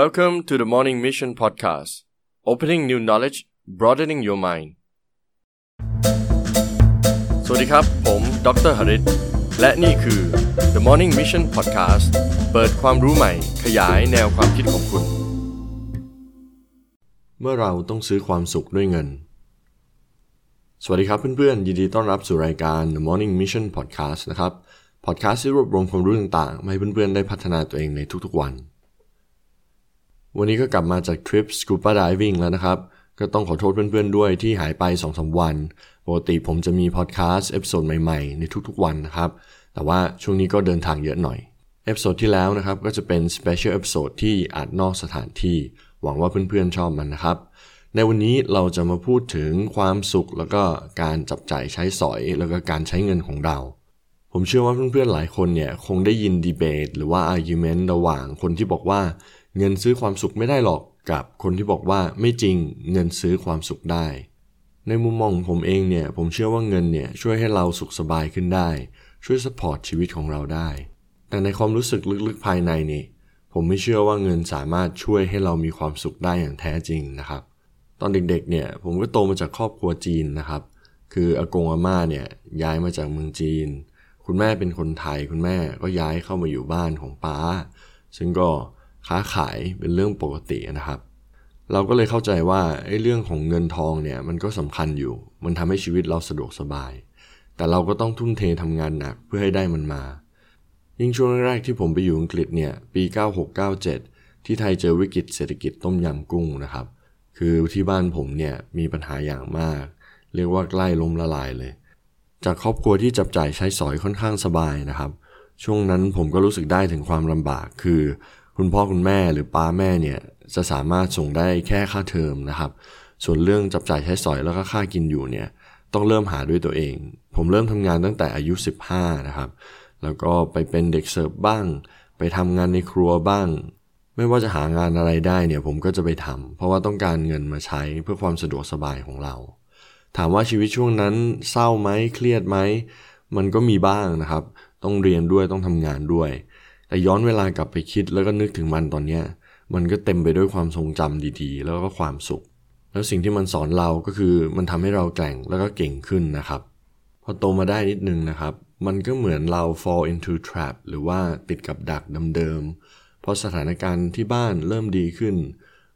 Welcome to the Morning Mission Podcast Opening new knowledge broadening your mind สวัสดีครับ ผมดรหริตและนี่คือ The Morning Mission Podcast เปิดความรู้ใหม่ ขยายแนวความคิดของคุณ เมื่อเราต้องซื้อความสุขด้วยเงิน สวัสดีครับเพื่อนๆ ยินดีต้อนรับสู่รายการ The Morning Mission Podcast นะครับ พอดแคสต์ที่รวบรวมความรู้ต่างๆ ให้เพื่อนๆ ได้พัฒนาตัวเองในทุกๆวัน วันนี้ก็กลับมาจากทริป Scuba Diving แล้วนะครับ ก็ต้องขอโทษเพื่อนๆด้วยที่หายไป2-3วัน ปกติผมจะมีพอดแคสต์ episode ใหม่ๆ ในทุกๆวันนะครับ แต่ว่าช่วงนี้ก็เดินทางเยอะหน่อย episode ที่แล้วนะครับ ก็จะเป็น Special Episode ที่อัดนอกสถานที่ หวังว่าเพื่อนๆชอบมันนะครับ ในวันนี้เราจะมาพูดถึงความสุขแล้วก็การจับจ่ายใช้สอยแล้วก็การใช้เงินของเราผมเชื่อว่าเพื่อนๆหลายคนเนี่ยคงได้ยินดีเบตหรือว่า argument ระหว่างคนที่บอกว่า เงินซื้อความสุขไม่ได้หรอกกับคนที่บอกว่าไม่จริงเงินซื้อความสุขได้ ในมุมมองของผมเองเนี่ยผมเชื่อว่าเงินเนี่ยช่วยให้เราสุขสบายขึ้นได้ ช่วยสปอร์ตชีวิตของเราได้ แต่ในความรู้สึกลึกๆภายในนี่ผมไม่เชื่อว่าเงินสามารถช่วยให้เรามีความสุขได้อย่างแท้จริงนะครับ ตอนเด็กๆเนี่ยผมก็โตมาจากครอบครัวจีนนะครับ คืออากงอาม่าเนี่ยย้ายมาจากเมืองจีน คุณแม่เป็นคนไทยคุณแม่ก็ย้ายเข้ามาอยู่บ้านของป้า ซึ่งก็ ค้าขายเป็นเรื่องปกตินะครับ เราก็เลยเข้าใจว่าไอ้เรื่องของเงินทองเนี่ยมันก็สำคัญอยู่ มันทำให้ชีวิตเราสะดวกสบาย แต่เราก็ต้องทุ่มเททำงานหนักเพื่อให้ได้มันมา ยิ่งช่วงแรกที่ผมไปอยู่อังกฤษเนี่ยปี 9697 ที่ไทยเจอวิกฤตเศรษฐกิจต้มยำกุ้งนะครับ คือที่บ้านผมเนี่ยมีปัญหาอย่างมาก เรียกว่าใกล้ล้มละลายเลย จากครอบครัวที่จับจ่ายใช้สอยค่อนข้างสบายนะครับ ช่วงนั้นผมก็รู้สึกได้ถึงความลำบากคือ คุณพ่อคุณแม่หรือป้าแม่เนี่ยจะสามารถส่งได้แค่ค่าเทอมนะครับ ส่วนเรื่องจับจ่ายใช้สอยแล้วก็ค่ากินอยู่เนี่ยต้องเริ่มหาด้วยตัวเอง ผมเริ่มทำงานตั้งแต่อายุ 15 นะครับ แล้วก็ไปเป็นเด็กเสิร์ฟบ้าง ไปทำงานในครัวบ้าง ไม่ว่าจะหางานอะไรได้เนี่ยผมก็จะไปทำเพราะว่าต้องการเงินมาใช้เพื่อความสะดวกสบายของเรา ถามว่าชีวิตช่วงนั้นเศร้าไหมเครียดไหม มันก็มีบ้างนะครับ ต้องเรียนด้วยต้องทำงานด้วย แต่ย้อนเวลากลับไปคิดแล้วก็นึกถึงมันตอนเนี้ยมันก็เต็มไปด้วยความทรงจำดีๆ แล้วก็ความสุข แล้วสิ่งที่มันสอนเราก็คือมันทำให้เราแกร่งแล้วก็เก่งขึ้นนะครับ พอโตมาได้นิดนึงนะครับ มันก็เหมือนเรา fall into trap หรือว่าติดกับดักเดิมๆพอสถานการณ์ที่บ้านเริ่มดีขึ้น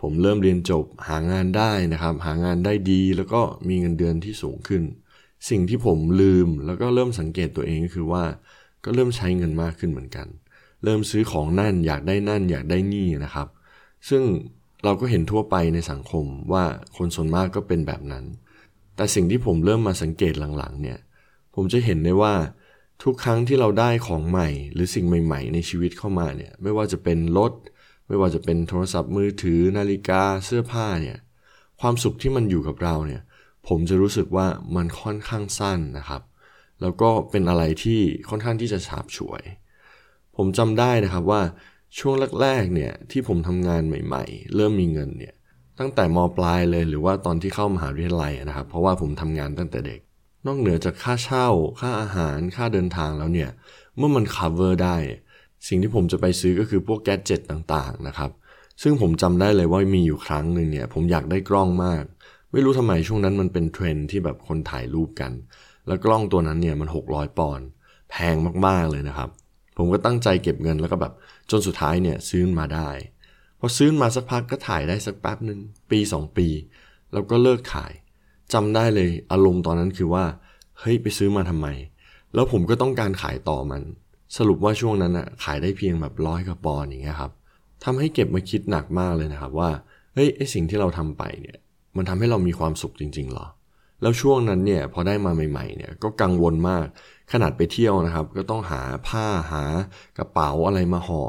ผมเริ่มเรียนจบหางานได้นะครับ หางานได้ดีแล้วก็มีเงินเดือนที่สูงขึ้น สิ่งที่ผมลืมแล้วก็เริ่มสังเกตตัวเองก็คือว่า ก็เริ่มใช้เงินมากขึ้นเหมือนกันเเริ่มซื้อของนั่นอยากได้นั่นอยากได้นี่นะครับ ซึ่งเราก็เห็นทั่วไปในสังคมว่าคนส่วนมากก็เป็นแบบนั้น แต่สิ่งที่ผมเริ่มมาสังเกตหลังๆเนี่ย ผมจะเห็นได้ว่าทุกครั้งที่เราได้ของใหม่ หรือสิ่งใหม่ ๆ ในชีวิตเข้ามาเนี่ย ไม่ว่าจะเป็นรถ ไม่ว่าจะเป็นโทรศัพท์มือถือ นาฬิกา เสื้อผ้าเนี่ย ความสุขที่มันอยู่กับเราเนี่ย ผมจะรู้สึกว่ามันค่อนข้างสั้นนะครับ แล้วก็เป็นอะไรที่ค่อนข้างที่จะฉาบฉวย ผมจำได้นะครับว่าช่วงแรกๆเนี่ยที่ผมทำงานใหม่ ๆ เริ่มมีเงินเนี่ยตั้งแต่มปลายเลยหรือว่าตอนที่เข้ามหาวิทยาลัยนะครับ เพราะว่าผมทำงานตั้งแต่เด็ก นอกเหนือจากค่าเช่า ค่าอาหาร ค่าเดินทางแล้วเนี่ย เมื่อมัน cover ได้ สิ่งที่ผมจะไปซื้อก็คือพวกแกดเจ็ตต่างๆนะครับ ซึ่งผมจำได้เลยว่ามีอยู่ครั้งหนึ่งเนี่ย ผมอยากได้กล้องมาก ไม่รู้ทำไมช่วงนั้นมันเป็นเทรนที่แบบคนถ่ายรูปกัน แล้วกล้องตัวนั้นเนี่ยมัน 600 ปอนด์แพงมากๆเลยนะครับ ผมก็ตั้งใจเก็บเงินแล้วก็แบบจนสุดท้ายเนี่ยซื้อมาได้พอซื้อมาสักพักก็ถ่ายได้สักแป๊บหนึ่งปี 2 ปี แล้วก็เลิกขายจำได้เลยอารมณ์ตอนนั้นคือว่าเฮ้ยไปซื้อมาทำไม แล้วผมก็ต้องการขายต่อมัน สรุปว่าช่วงนั้นอะขายได้เพียงแบบร้อยกว่าปอนอย่างเงี้ยครับทำให้เก็บมาคิดหนักมากเลยนะครับว่าเฮ้ยไอสิ่งที่เราทำไปเนี่ยมันทำให้เรามีความสุขจริงๆหรอ แล้วช่วงนั้นเนี่ยพอได้มาใหม่ๆเนี่ยก็กังวลมาก ขนาดไปเที่ยวนะครับ ก็ต้องหาผ้าหากระเป๋าอะไรมาห่อ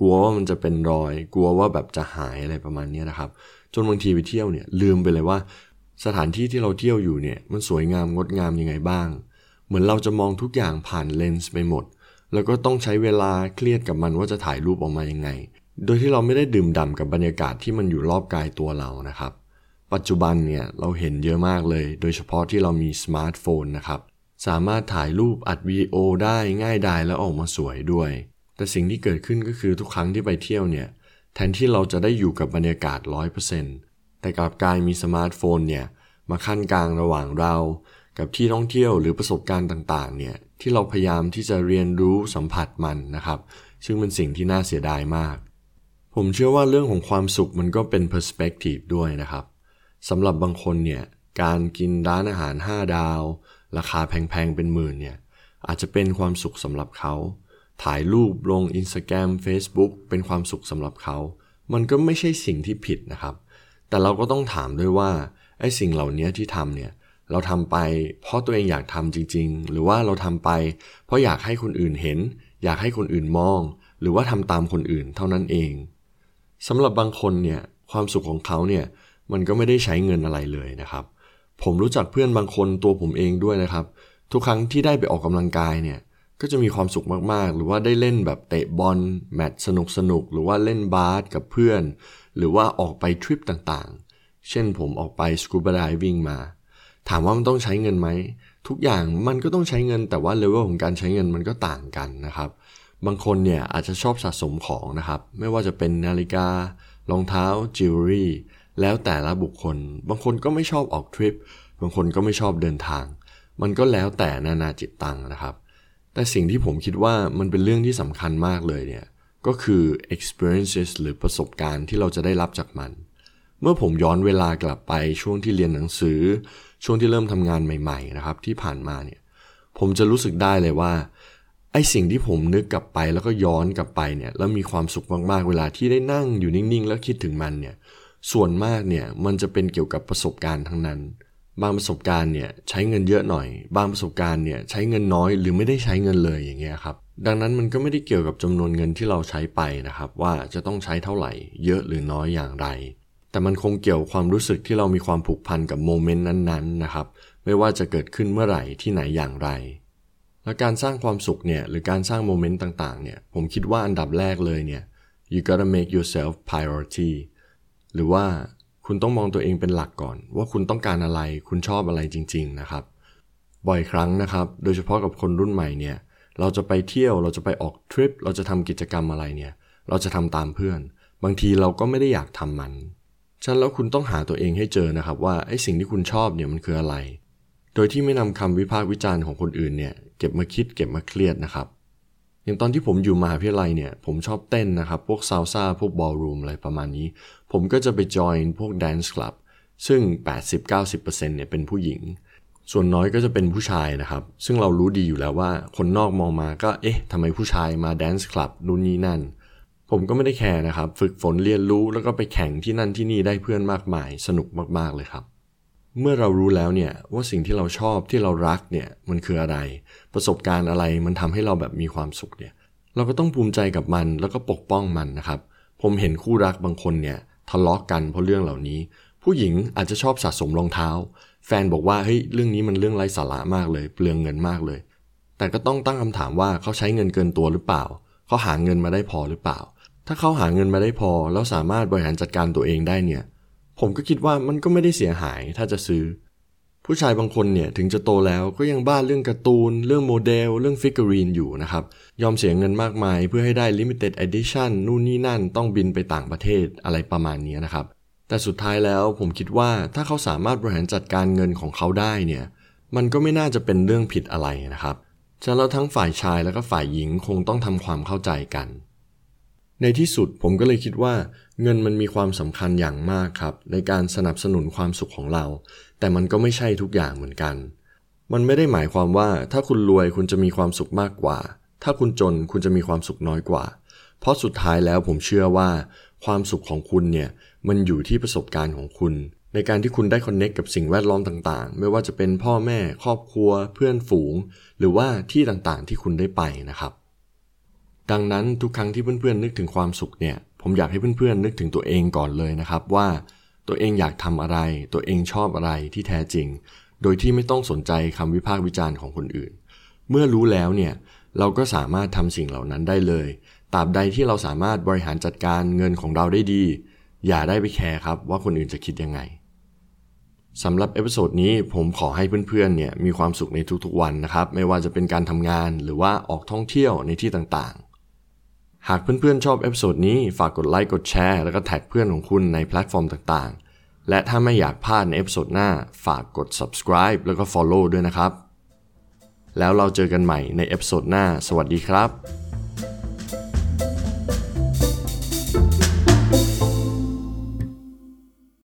กลัวว่ามันจะเป็นรอย กลัวว่าแบบจะหายอะไรประมาณนี้นะครับ จนบางทีไปเที่ยวเนี่ยลืมไปเลยว่า สถานที่ที่เราเที่ยวอยู่เนี่ยมันสวยงามงดงามยังไงบ้าง เหมือนเราจะมองทุกอย่างผ่านเลนส์ไปหมด แล้วก็ต้องใช้เวลาเครียดกับมันว่าจะถ่ายรูปออกมายังไง โดยที่เราไม่ได้ดื่มด่ากับบรรยากาศที่มันอยู่รอบกายตัวเรานะครับ ปัจจุบันเนี่ย เราเห็นเยอะมากเลย โดยเฉพาะที่เรามีสมาร์ทโฟนนะครับ สามารถถ่ายรูปอัดวิดีโอได้ง่ายดายและออกมาสวยด้วย แต่สิ่งที่เกิดขึ้นก็คือทุกครั้งที่ไปเที่ยวเนี่ย แทนที่เราจะได้อยู่กับบรรยากาศ 100%แต่กลับกลายมีสมาร์ทโฟนเนี่ย มาคั่นกลางระหว่างเรา กับที่ท่องเที่ยวหรือประสบการณ์ต่างๆ เนี่ย ที่เราพยายามที่จะเรียนรู้สัมผัสมันนะครับ ซึ่งเป็นสิ่งที่น่าเสียดายมาก ผมเชื่อว่าเรื่องของความสุขมันก็เป็น perspective ด้วยนะครับ สำหรับบางคนเนี่ยการกินร้านอาหาร 5 ดาว ราคาแพงๆ เป็นหมื่นเนี่ยอาจจะเป็นความสุขสำหรับเขา ถ่ายรูปลง Instagram Facebook เป็นความสุขสำหรับเขา มันก็ไม่ใช่สิ่งที่ผิดนะครับ แต่เราก็ต้องถามด้วยว่าไอ้สิ่งเหล่านี้ที่ทำเนี่ยเราทำไปเพราะตัวเองอยากทำจริง ๆ หรือว่าเราทำไป เพราะอยากให้คนอื่นเห็น อยากให้คนอื่นมอง หรือว่าทำตามคนอื่นเท่านั้นเองสำหรับบางคนเนี่ยความสุขของเขาเนี่ย มันก็ไม่ได้ใช้เงินอะไรเลยนะครับ ผมรู้จักเพื่อนบางคนตัวผมเองด้วยนะครับ ทุกครั้งที่ได้ไปออกกำลังกายเนี่ยก็จะมีความสุขมาก ๆ หรือว่าได้เล่นแบบเตะบอลแมตช์สนุกสนุกหรือว่าเล่นบาสกับเพื่อน หรือว่าออกไปทริปต่างๆ เช่นผมออกไปสกูบาไดวิ่งมา ถามว่ามันต้องใช้เงินไหม ทุกอย่างมันก็ต้องใช้เงินแต่ว่าเลเวลของการใช้เงินมันก็ต่างกันนะครับ บางคนเนี่ยอาจจะชอบสะสมของนะครับ ไม่ว่าจะเป็นนาฬิการองเท้าจิวเวลรี่ แล้วแต่ละบุคคล บางคนก็ไม่ชอบออกทริป บางคนก็ไม่ชอบเดินทาง มันก็แล้วแต่นานาจิตตังนะครับ แต่สิ่งที่ผมคิดว่ามันเป็นเรื่องที่สำคัญมากเลยเนี่ย ก็คือ experiences หรือประสบการณ์ที่เราจะได้รับจากมัน เมื่อผมย้อนเวลากลับไปช่วงที่เรียนหนังสือ ช่วงที่เริ่มทำงานใหม่ๆนะครับที่ผ่านมาเนี่ย ผมจะรู้สึกได้เลยว่าไอสิ่งที่ผมนึกกลับไปแล้วก็ย้อนกลับไปเนี่ยแล้วมีความสุขมากๆเวลาที่ได้นั่งอยู่นิ่งๆ แล้วคิดถึงมันเนี่ย ส่วนมากเนี่ยมันจะเป็นเกี่ยวกับประสบการณ์ทั้งนั้น บางประสบการณ์เนี่ยใช้เงินเยอะหน่อย บางประสบการณ์เนี่ยใช้เงินน้อยหรือไม่ได้ใช้เงินเลยอย่างเงี้ยครับดังนั้นมันก็ไม่ได้เกี่ยวกับจำนวนเงินที่เราใช้ไปนะครับ ว่าจะต้องใช้เท่าไหร่ เยอะหรือน้อยอย่างไร แต่มันคงเกี่ยวความรู้สึกที่เรามีความผูกพันกับโมเมนต์นั้นๆนะครับ ไม่ว่าจะเกิดขึ้นเมื่อไหร่ที่ไหนอย่างไร และการสร้างความสุขเนี่ยหรือการสร้างโมเมนต์ต่างๆเนี่ยผมคิดว่าอันดับแรกเลยเนี่ย you gotta make yourself priority หรือว่าคุณต้องมองตัวเองเป็นหลักก่อน ว่าคุณต้องการอะไร คุณชอบอะไรจริง ๆ นะครับ บ่อยครั้งนะครับ โดยเฉพาะกับคนรุ่นใหม่เนี่ย เราจะไปเที่ยว เราจะไปออกทริป เราจะทำกิจกรรมอะไรเนี่ย เราจะทำตามเพื่อน บางทีเราก็ไม่ได้อยากทำมัน ฉะนั้นแล้วคุณต้องหาตัวเองให้เจอนะครับว่าไอ้สิ่งที่คุณชอบเนี่ยมันคืออะไร โดยที่ไม่นำคำวิพากษ์วิจารณ์ของคนอื่นเนี่ยเก็บมาคิดเก็บมาเครียดนะครับ อย่างตอนที่ผมอยู่มหาวิทยาลัยเนี่ย ผมชอบเต้นนะครับ พวกซาวซ่าพวกบอลรูมอะไรประมาณนี้ ผมก็จะไปจอยพวกแดนซ์คลับซึ่ง 80-90%เนี่ยเป็นผู้หญิง ส่วนน้อยก็จะเป็นผู้ชายนะครับ ซึ่งเรารู้ดีอยู่แล้วว่า คนนอกมองมาก็เอ๊ะทำไมผู้ชายมาแดนซ์คลับนู่นนี่นั่น ผมก็ไม่ได้แคร์นะครับ ฝึกฝนเรียนรู้แล้วก็ไปแข่งที่นั่นที่นี่ได้เพื่อนมากมาย สนุกมากๆเลยครับ เมื่อเรารู้แล้วเนี่ยว่าสิ่งที่เราชอบที่เรารักเนี่ยมันคืออะไร ประสบการณ์อะไรมันทำให้เราแบบมีความสุขเนี่ยเราก็ต้องภูมิใจกับมันแล้วก็ปกป้องมันนะครับ ผมเห็นคู่รักบางคนเนี่ยทะเลาะกกันเพราะเรื่องเหล่านี้ ผู้หญิงอาจจะชอบสะสมรองเท้า แฟนบอกว่าเฮ้ยเรื่องนี้มันเรื่องไร้สาระมากเลย เปลืองเงินมากเลย แต่ก็ต้องตั้งคำถามว่าเขาใช้เงินเกินตัวหรือเปล่าเขาหาเงินมาได้พอหรือเปล่า ถ้าเขาหาเงินมาได้พอแล้วสามารถบริหารจัดการตัวเองได้เนี่ย ผมก็คิดว่ามันก็ไม่ได้เสียหายถ้าจะซื้อ ผู้ชายบางคนเนี่ยถึงจะโตแล้วก็ยังบ้าเรื่องการ์ตูน เรื่องโมเดล เรื่อง figurine อยู่นะครับ ยอมเสียเงินมากมายเพื่อให้ได้ limited edition นู่นนี่นั่นต้องบินไปต่างประเทศอะไรประมาณนี้นะครับ แต่สุดท้ายแล้วผมคิดว่าถ้าเขาสามารถบริหารจัดการเงินของเขาได้เนี่ยมันก็ไม่น่าจะเป็นเรื่องผิดอะไรนะครับฉะนั้นทั้งฝ่ายชายแล้วก็ฝ่ายหญิงคงต้องทำความเข้าใจกัน ในที่สุดผมก็เลยคิดว่า เงินมันมีความสำคัญอย่างมากครับ ในการสนับสนุนความสุขของเรา แต่มันก็ไม่ใช่ทุกอย่างเหมือนกัน มันไม่ได้หมายความว่าถ้าคุณรวยคุณจะมีความสุขมากกว่า ถ้าคุณจนคุณจะมีความสุขน้อยกว่า เพราะสุดท้ายแล้วผมเชื่อว่า ความสุขของคุณเนี่ยมันอยู่ที่ประสบการณ์ของคุณ ในการที่คุณได้คอนเน็กกับสิ่งแวดล้อมต่างๆ ไม่ว่าจะเป็นพ่อแม่ ครอบครัว เพื่อนฝูง หรือว่าที่ต่างๆ ที่คุณได้ไปนะครับ ดังนั้นทุกครั้งที่เพื่อนๆนึกถึงความสุขเนี่ยผมอยากให้เพื่อนๆนึกถึงตัวเองก่อนเลยนะครับว่าตัวเองอยากทำอะไร ตัวเองชอบอะไรที่แท้จริง โดยที่ไม่ต้องสนใจคำวิพากษ์วิจารณ์ของคนอื่น เมื่อรู้แล้วเนี่ยเราก็สามารถทำสิ่งเหล่านั้นได้เลยตราบใดที่เราสามารถบริหารจัดการเงินของเราได้ดี อย่าได้ไป care ครับว่าคนอื่นจะคิดยังไงสำหรับ episode นี้ผมขอให้เพื่อนๆเนี่ยมีความสุขในทุกๆวันนะครับ ไม่ว่าจะเป็นการทำงานหรือว่าออกท่องเที่ยวในที่ต่าง หากเพื่อนๆชอบ episode นี้ฝากกดไลค์กดแชร์แล้วก็ tag เพื่อนของคุณในแพลตฟอร์มต่างๆ และถ้าไม่อยากพลาดใน episode หน้าฝากกด subscribe แล้วก็ follow ด้วยนะครับ แล้วเราเจอกันใหม่ในเอพิโซดหน้า สวัสดีครับ